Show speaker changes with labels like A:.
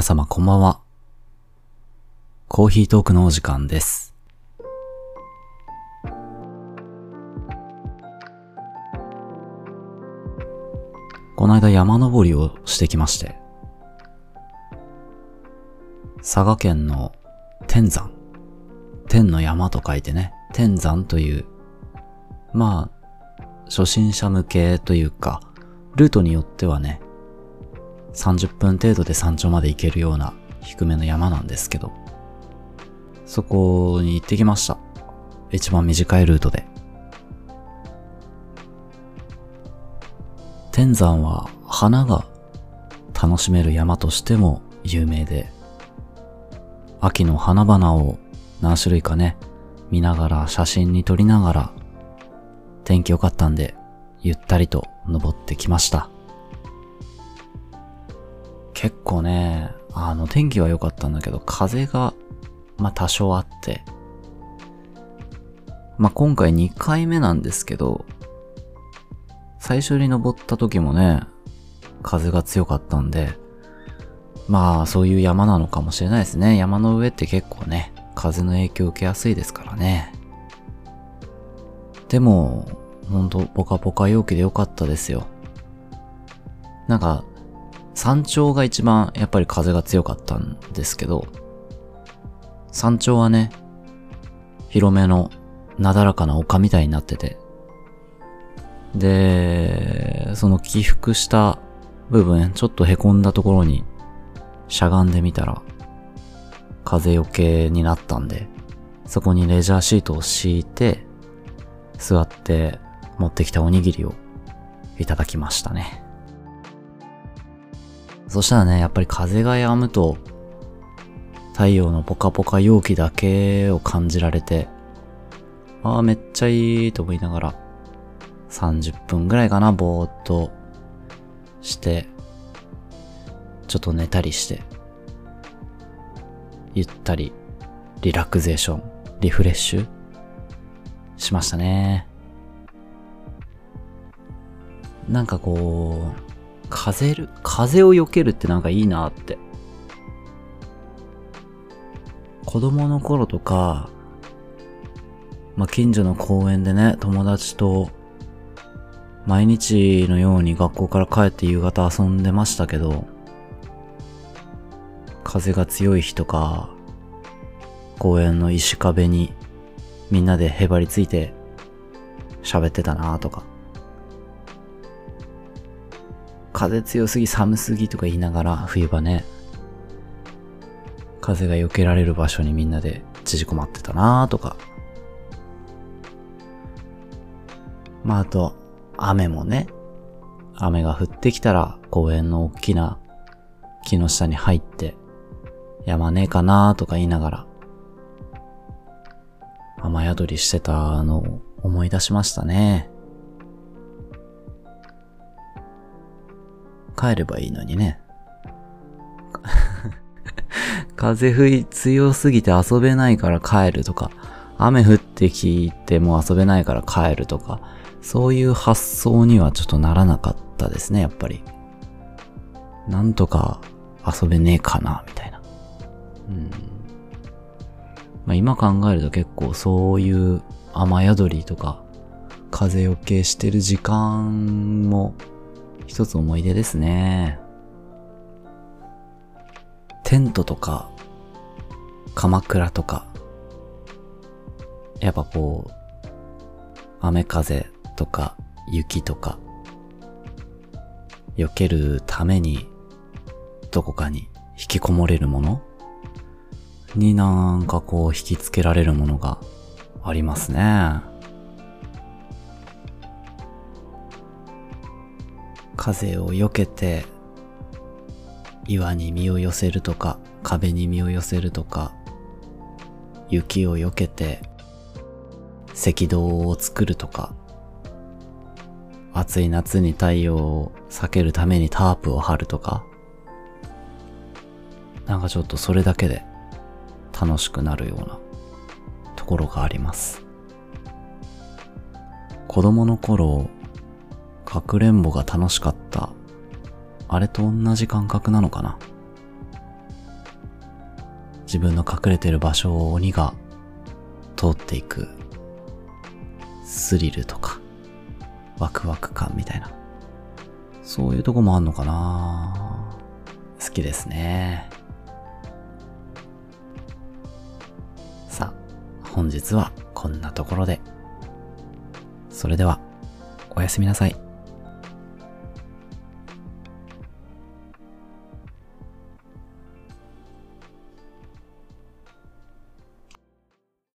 A: 皆様こんばんは。コーヒートークのお時間です。この間山登りをしてきまして、佐賀県の天山。天の山と書いてね、天山という、まあ、初心者向けというか、ルートによってはね、30分程度で山頂まで行けるような低めの山なんですけど、そこに行ってきました。一番短いルートで。天山は花が楽しめる山としても有名で、秋の花々を何種類かね、見ながら写真に撮りながら、天気良かったんで、ゆったりと登ってきました。結構ね、あの天気は良かったんだけど、風が、まあ多少あって、まあ今回2回目なんですけど、最初に登った時もね、風が強かったんで、まあそういう山なのかもしれないですね。山の上って結構ね、風の影響を受けやすいですからね。でも、ほんとポカポカ陽気で良かったですよ。なんか、山頂が一番やっぱり風が強かったんですけど、山頂はね、広めのなだらかな丘みたいになってて、で、その起伏した部分、ちょっと凹んだところにしゃがんでみたら、風よけになったんで、そこにレジャーシートを敷いて、座って持ってきたおにぎりをいただきましたね。そしたらね、やっぱり風が止むと、太陽のポカポカ陽気だけを感じられて、ああ、めっちゃいいと思いながら、30分ぐらいかな、ぼーっとして、ちょっと寝たりして、ゆったり、リラクゼーション、リフレッシュしましたね。なんかこう、風る、風を避けるってなんかいいなって。子供の頃とか、まあ、近所の公園でね、友達と、毎日のように学校から帰って夕方遊んでましたけど、風が強い日とか、公園の石壁にみんなでへばりついて喋ってたなとか。風強すぎ寒すぎとか言いながら冬場ね、風が避けられる場所にみんなで縮こまってたなとか。まああと、雨もね、雨が降ってきたら公園の大きな木の下に入って、山ねえかなとか言いながら、雨宿りしてたのを思い出しましたね。帰ればいいのにね。風吹い強すぎて遊べないから帰るとか、雨降ってきても遊べないから帰るとか、そういう発想にはちょっとならなかったですね、やっぱり。なんとか遊べねえかな、みたいな。うん。まあ、今考えると結構そういう雨宿りとか、風よけしてる時間も一つ思い出ですね。テントとか、鎌倉とか、やっぱこう、雨風とか雪とか、避けるために、どこかに引きこもれるものになんかこう引きつけられるものがありますね。風を避けて、岩に身を寄せるとか、壁に身を寄せるとか、雪を避けて、赤道を作るとか、暑い夏に太陽を避けるためにタープを張るとか、なんかちょっとそれだけで楽しくなるようなところがあります。子供の頃、かくれんぼが楽しかった。あれと同じ感覚なのかな？自分の隠れてる場所を鬼が通っていくスリルとか、ワクワク感みたいな。そういうとこもあんのかな？好きですね。さあ、本日はこんなところで。それでは、おやすみなさい。